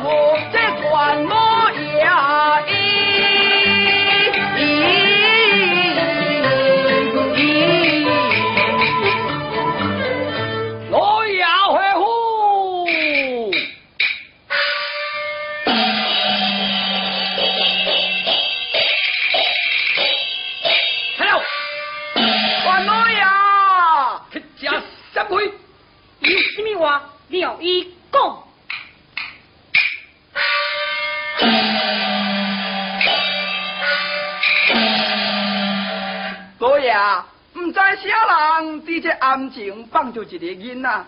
我。感情放着一个囡仔，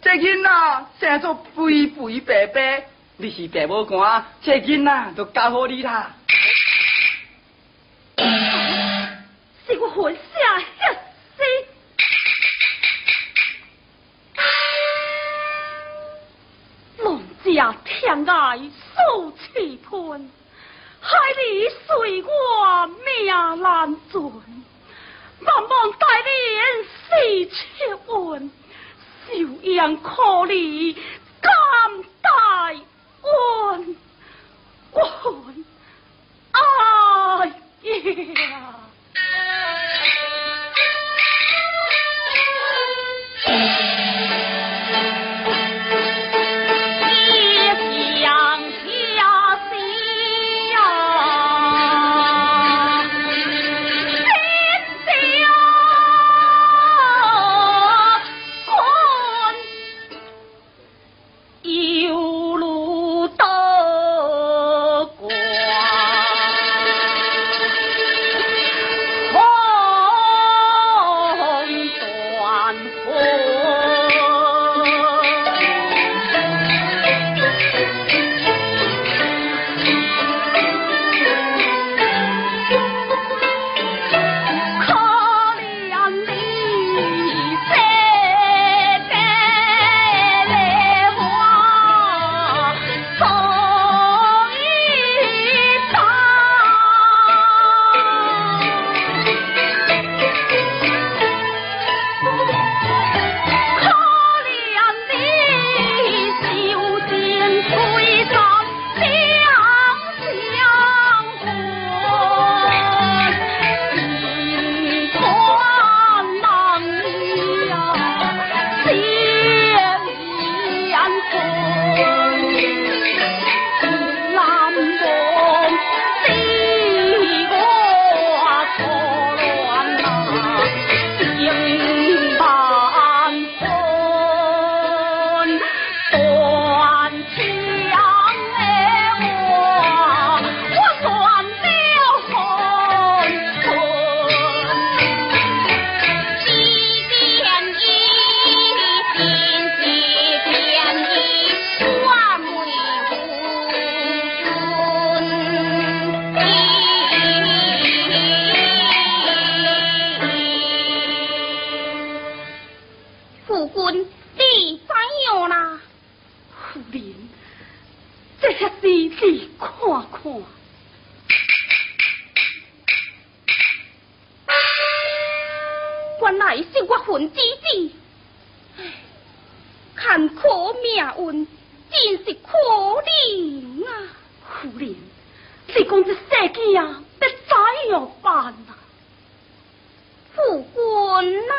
这囡仔生做肥肥白白，你是爸母官，这囡仔就交好你啦。是我混下吓死！龙家天爱受气喷，害你随我命难存。盼望大年四七问，受养可怜甘大恩，恩哎呀！原来是我魂之子，看苦命运，真是可怜啊。夫人，这公子设计啊，得怎样办啊？富贵呢？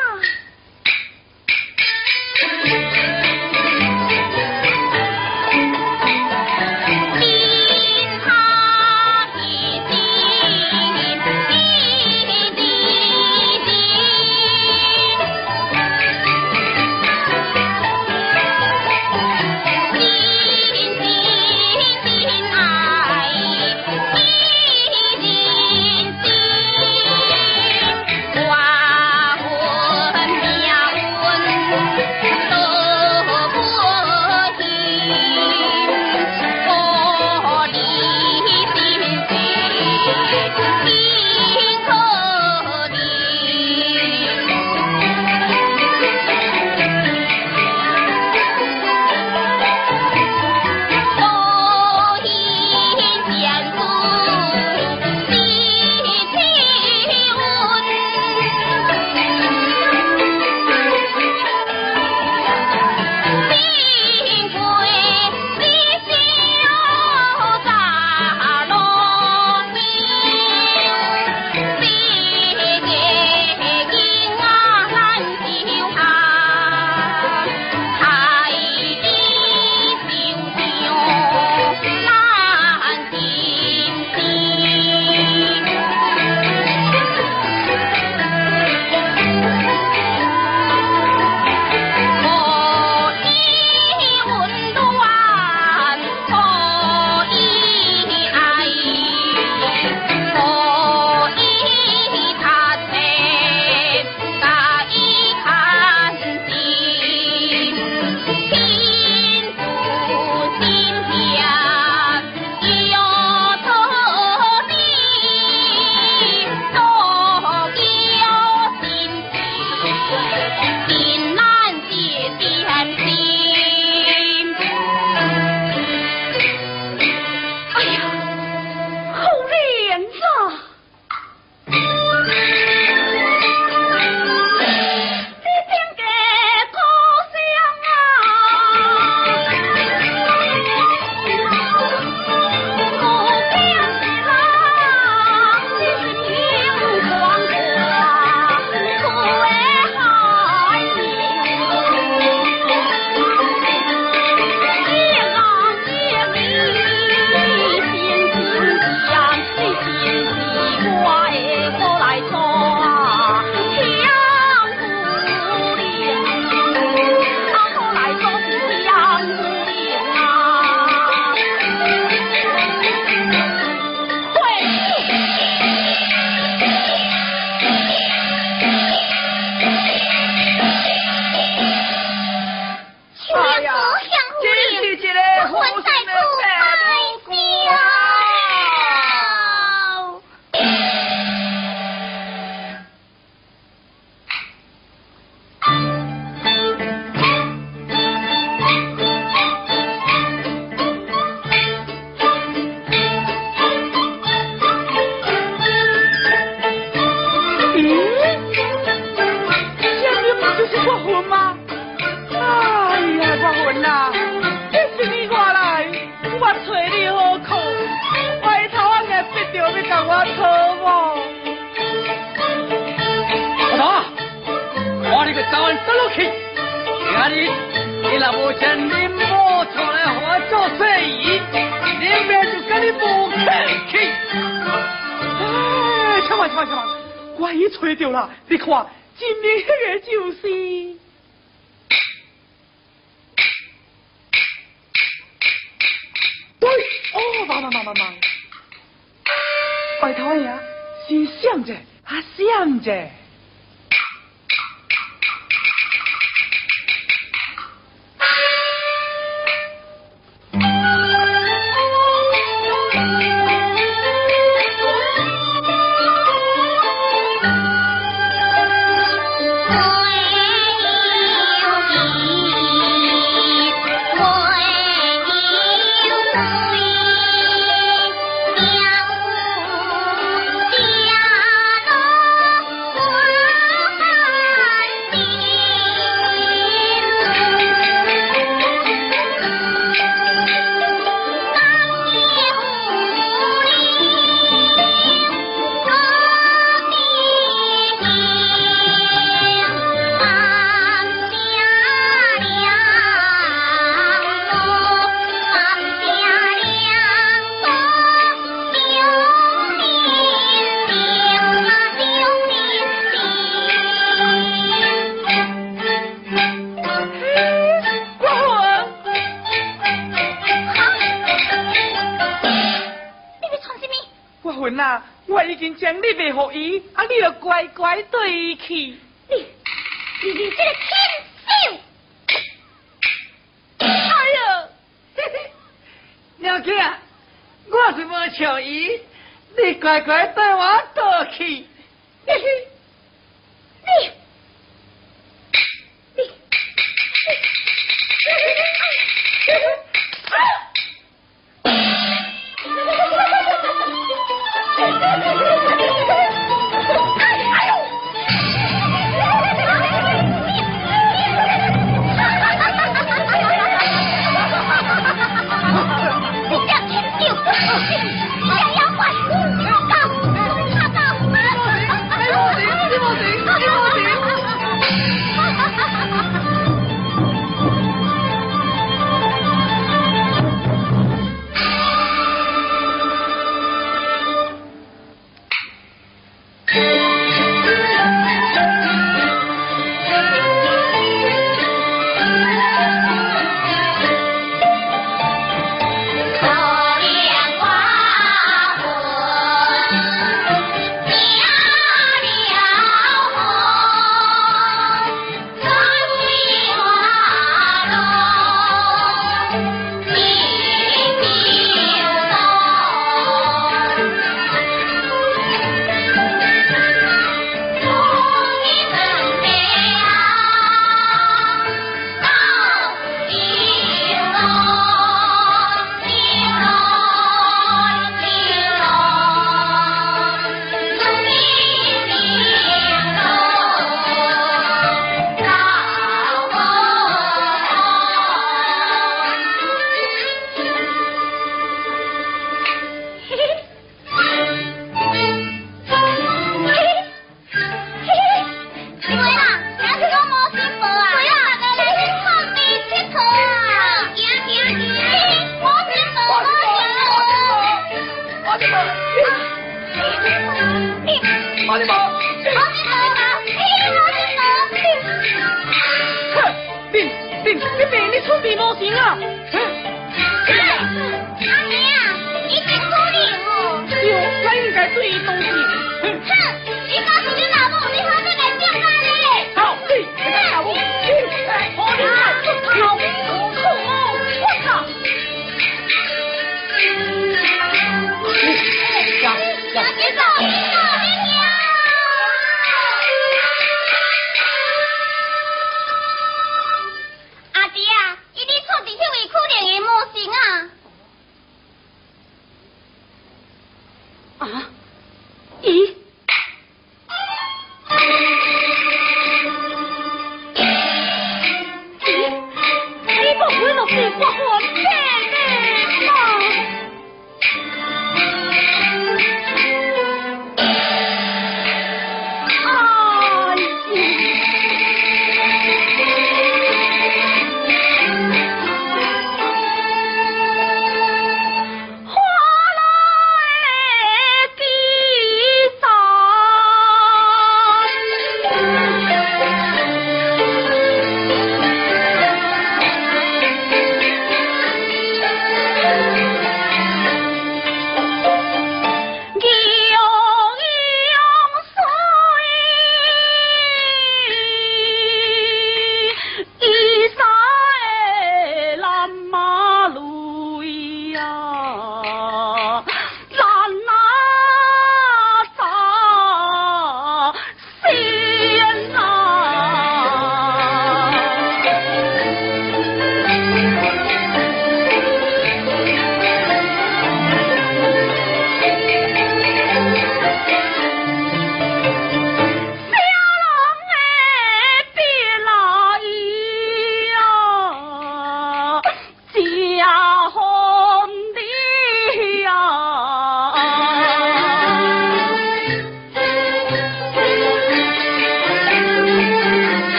你病，你出事无行啊！阿娘，你真可怜哦。哟，咱应该对伊动。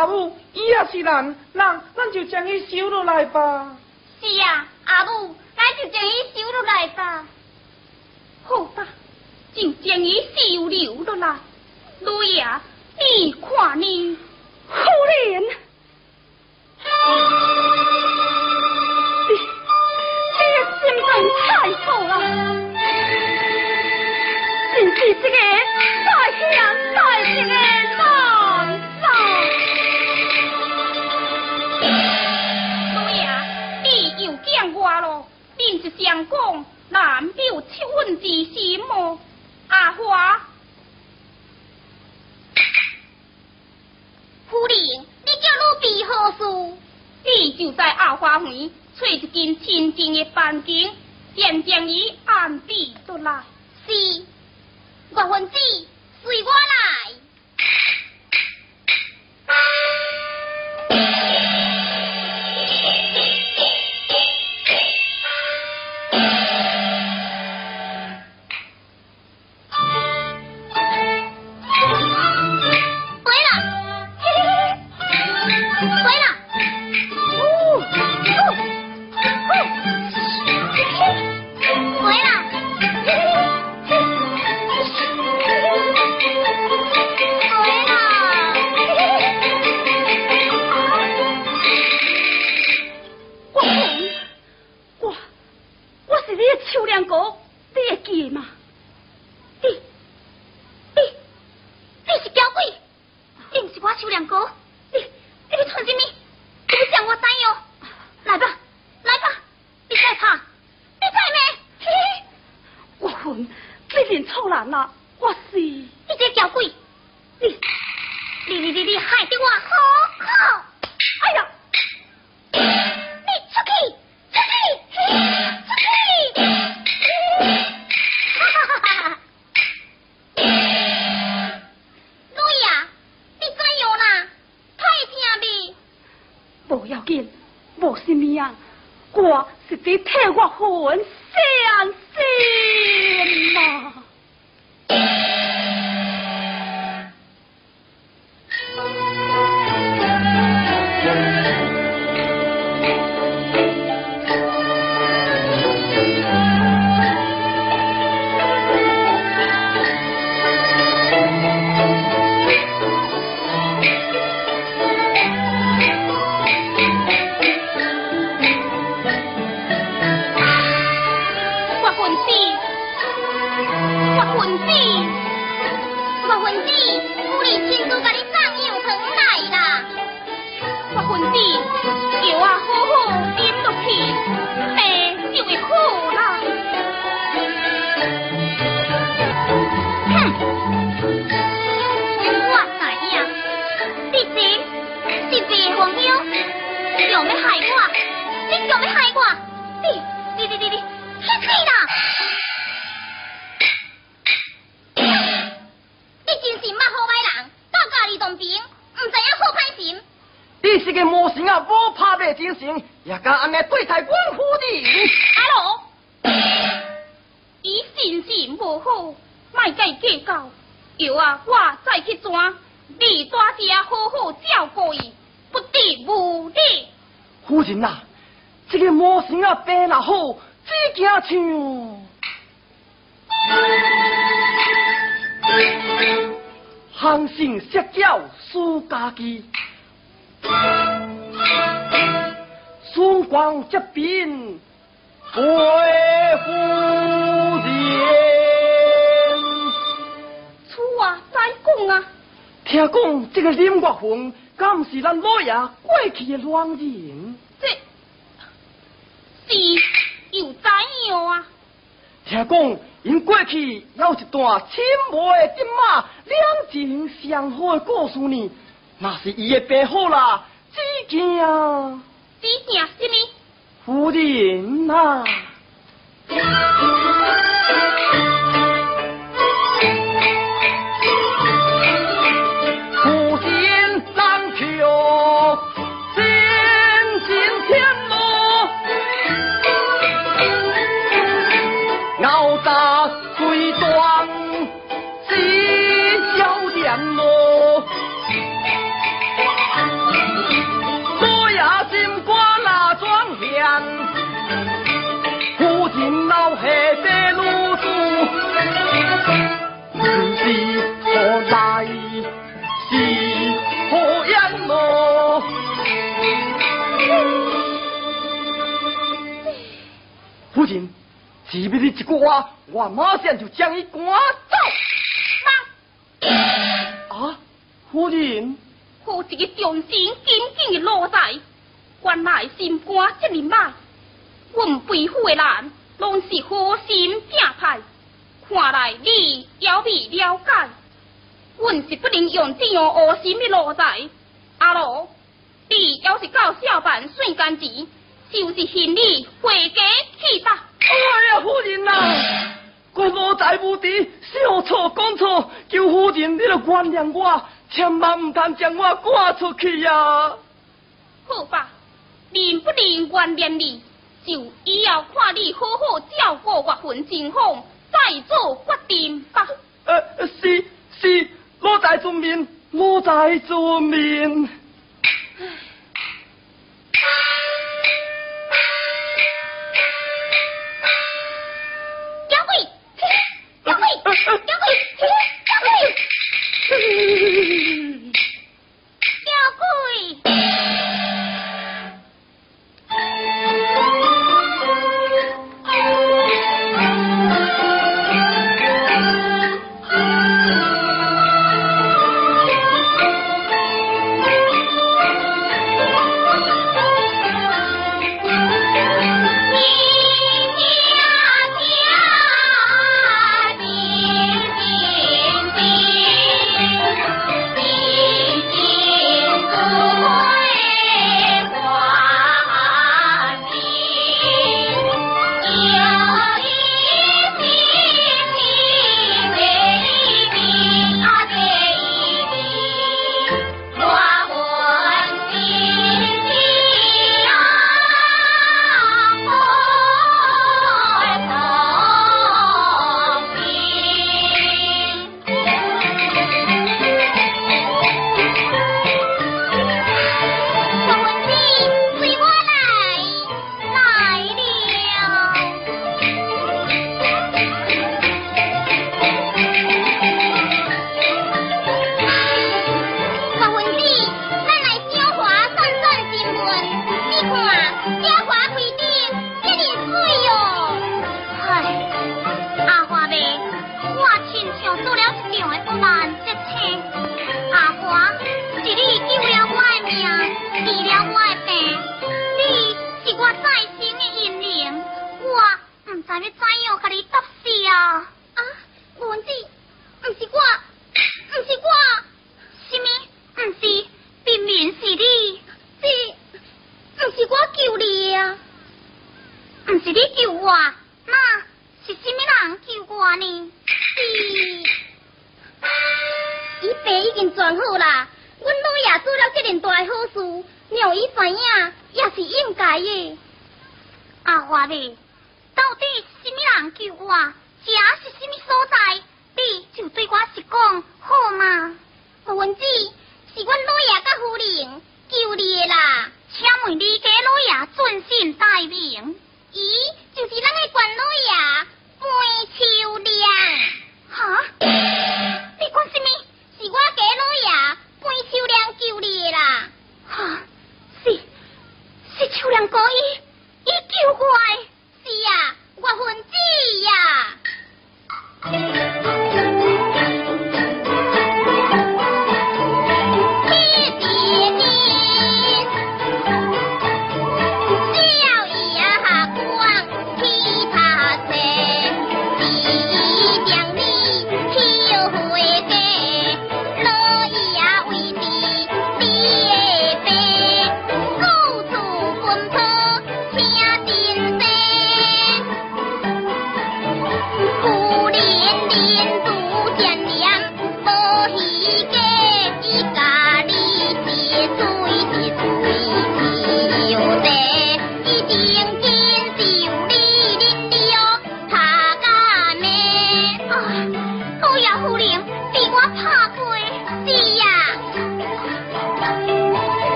阿母，伊也是人，那咱就将伊收落来吧。是啊，阿母，咱就将伊收落来吧。好吧，就将伊收留落来。老爷，你看你可怜，你你心肠太好了，真是这个再香再甜的男了，恁是想讲男表七分之心么？阿花。夫人，你叫奴婢何事？你就在后花园找一间清静的房间，先将伊安置倒来。是，岳分子，随我来。我是在替我魂伤心嘛。夫人啊，这个魔神啊病若好，只惊像行性色脚输家己，双光接边贵夫人。讲啊，听讲这个林月凤，敢是咱老爷过去的乱人？这是又怎样啊？听讲，因过去有一段亲无的金马两情相好的故事呢。那是伊的病好啦，只惊只惊什么？夫人啊！下的路子，不是何来，是何样咯？夫人，是不是一句话，我马上就将伊赶走。妈啊，夫人，好一个忠心耿耿的老仔，原来心肝这么歹。阮背负的人，拢是好心正派，看来你也未了解。阮是不能用这样恶心的奴才。阿罗，你要是到小办算干钱，就是行李回家去吧。哎呀，夫人呐，我无才无德，小错讲错，求夫人你着原谅我，千万唔通将我赶出去呀。好吧，能不能原谅你？就以后看你好好照顾岳云情况，再做决定吧。呃，是是，我在遵命，我在遵命。救我，这是什么所在？你就对我是讲好吗？文子，是阮老爷甲夫人救你的啦，请问你家老爷尊姓大名？咦，就是咱的关老爷关秋良。哈？你讲什么？是我家老爷关秋良救你的啦？哈？是是秋良哥伊伊救我的。分子呀、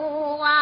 وعلى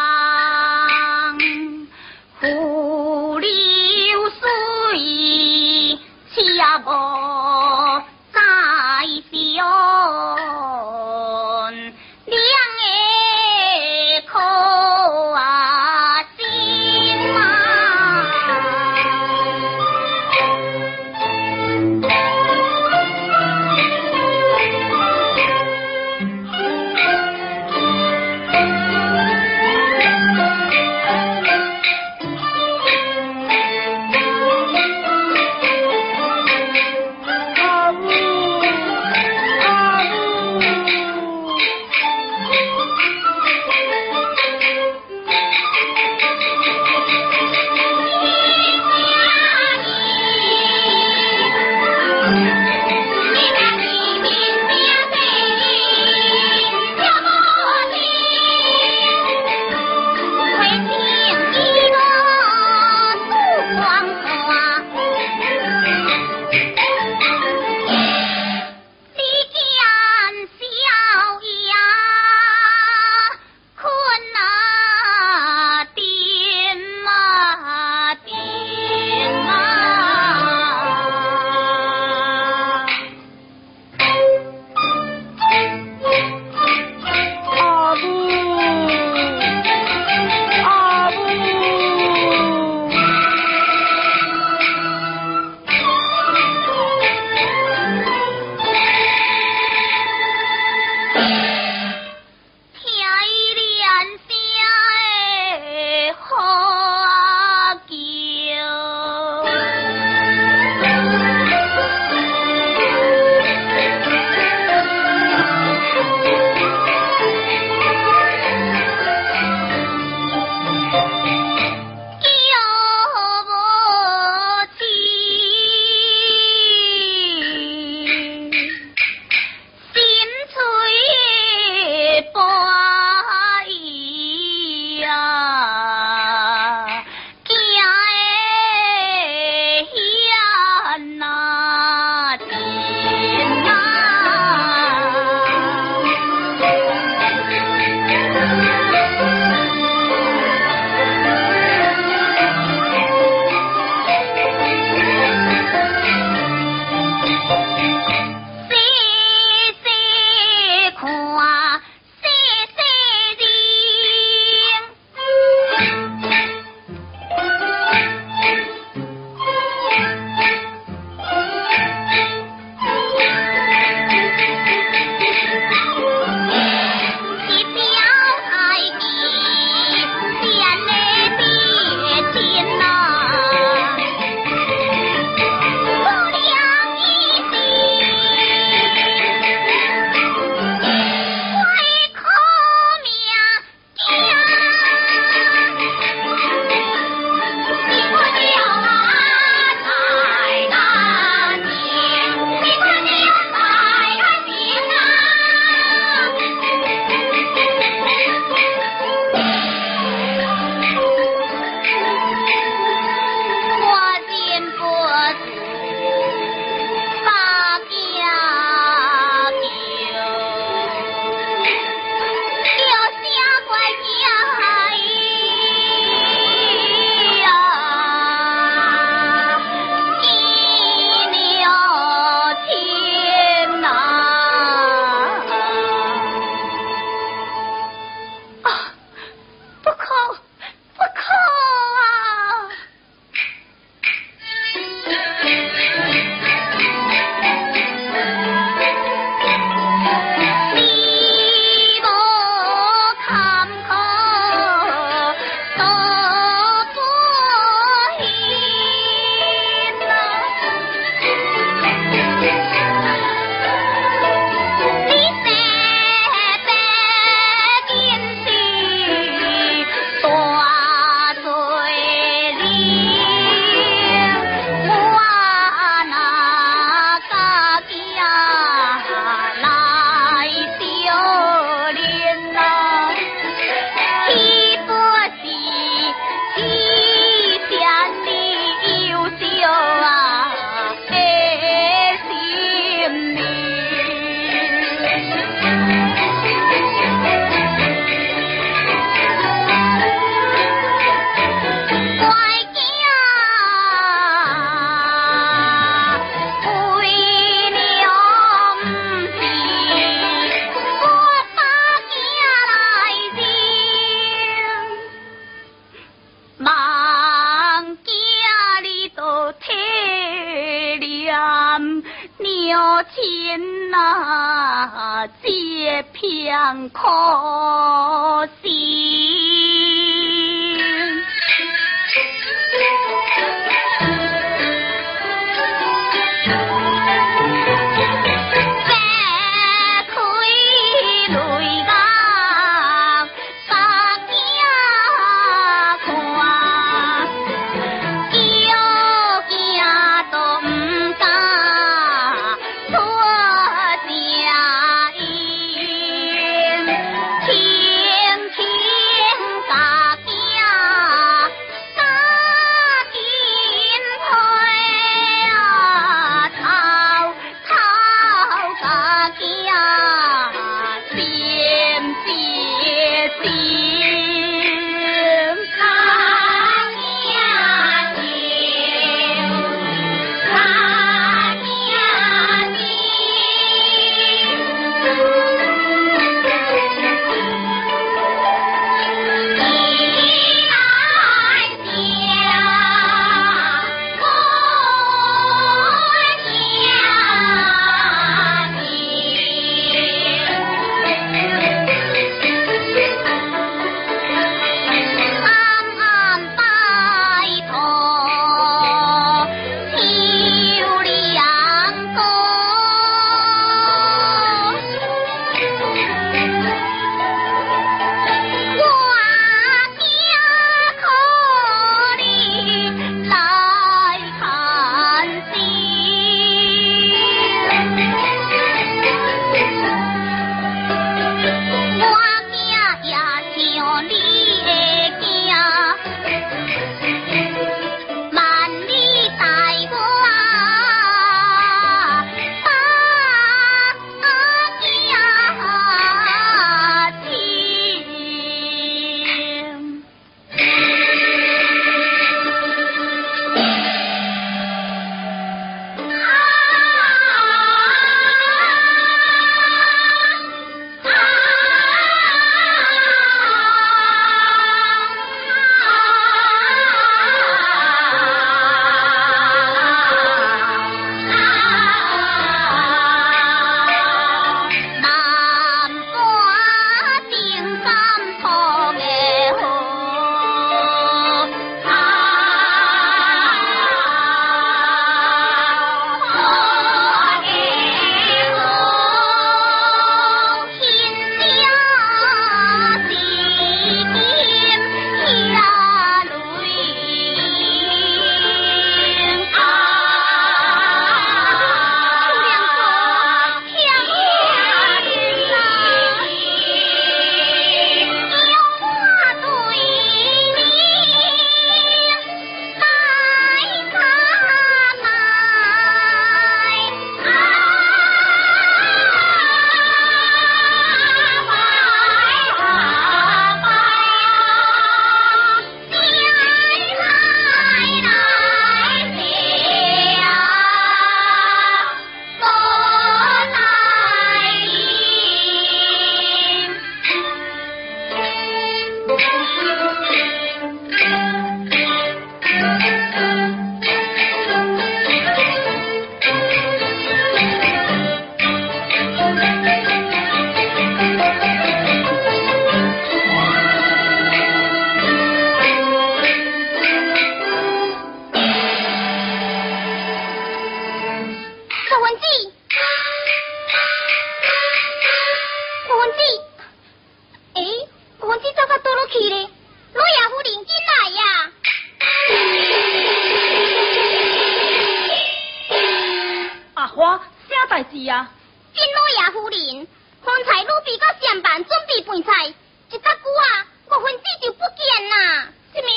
金老爷夫人，方才奴婢到上房准备饭菜，一打鼓啊，五分子就不见啦，什么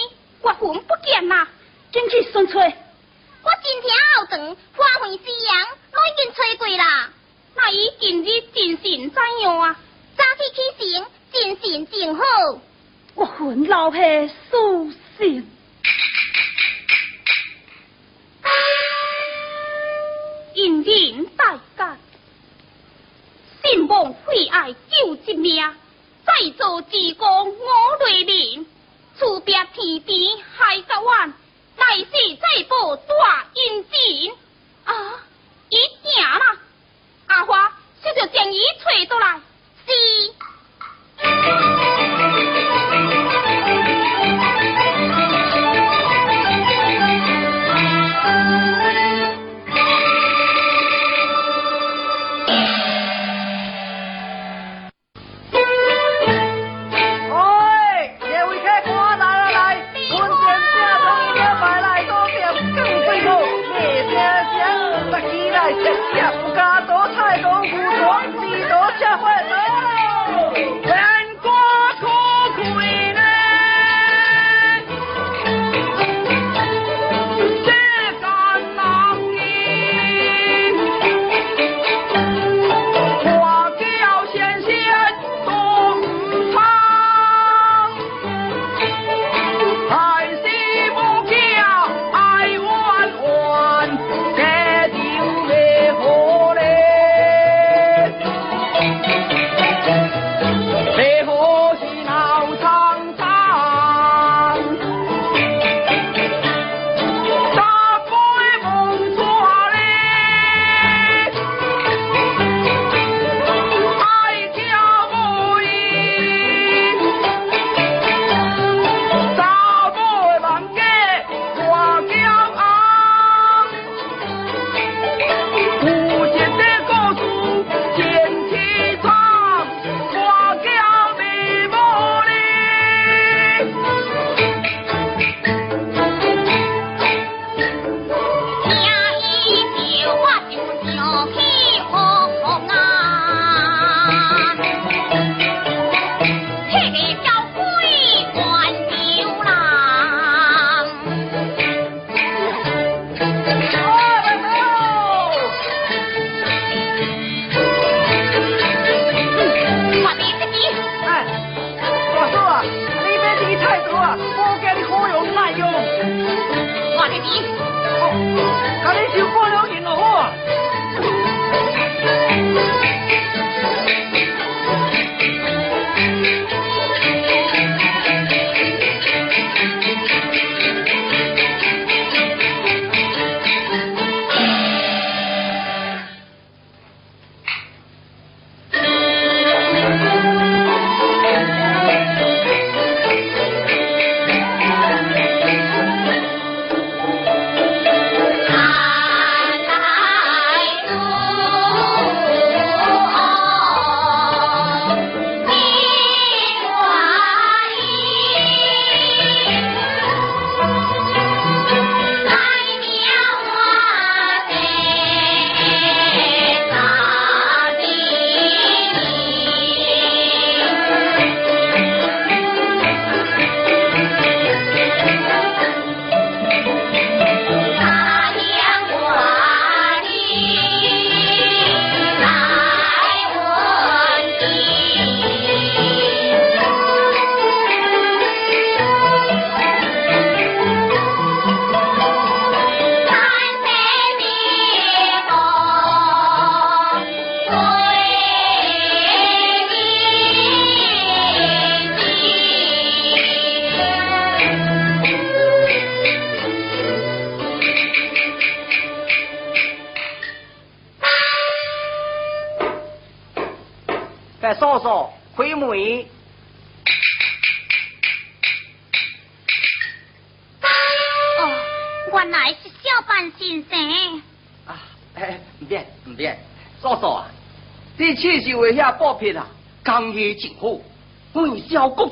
五分不见啦？进去算寻。我今天后堂花红夕阳，拢已经吹过啦。那伊今日精神怎样啊？早起起身，精神正好。五分老下苏醒，人人带干。尽忘悔爱救一命，再做自公我累人，处别天边海角湾，来世再报大恩情。啊，一定啦！阿花，收着正义找倒来，是。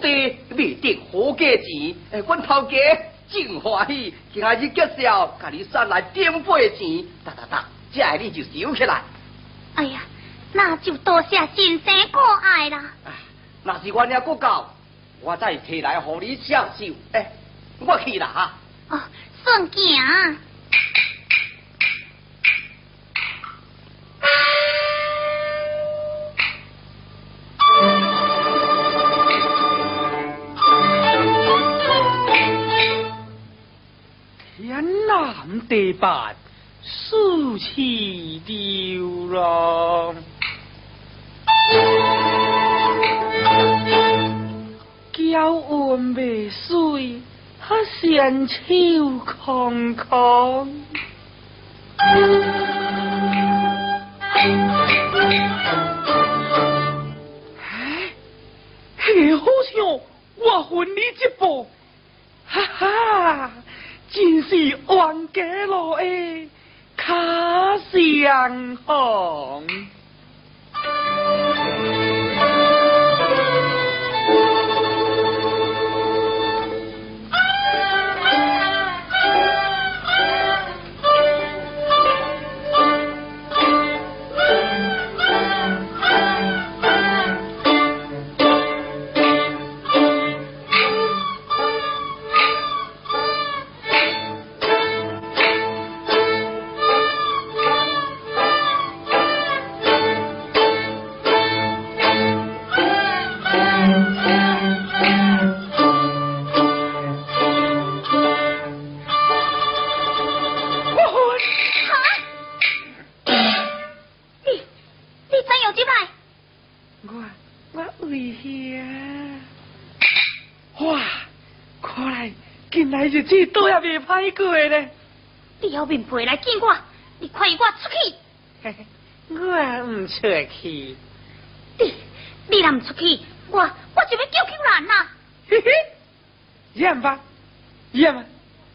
地未得好价钱，哎，阮头家真欢喜，今日结销，甲你送来点八钱，哒哒哒，这下你就收起来。哎呀，那就多谢先生过爱啦。那是我俩不够，我再提来和你享受。哎，我去啦哈。哦，顺行。地板竖起流浪，娇温未水，他纤手空空。哎，好像我婚礼一步，哈哈，真是冤家路的卡相逢。歹过呢。你后面陪来见我，你快我出去。我唔出去。你你若唔出去，我我就要叫救人啦。嘿嘿，演吧，演吧。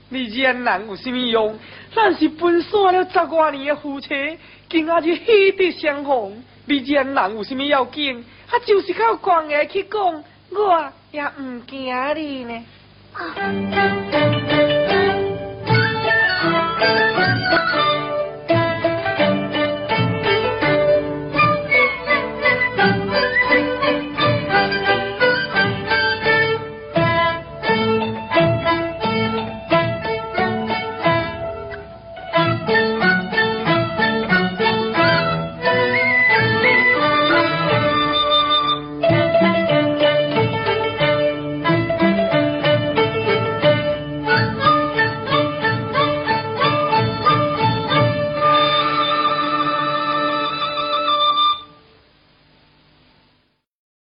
你演人有什么用？咱是分散了十多年的夫妻，今仔日喜得相逢。你演人有什么要紧？啊，就是靠关爱去讲，我也唔惊你呢。啊。Thank you.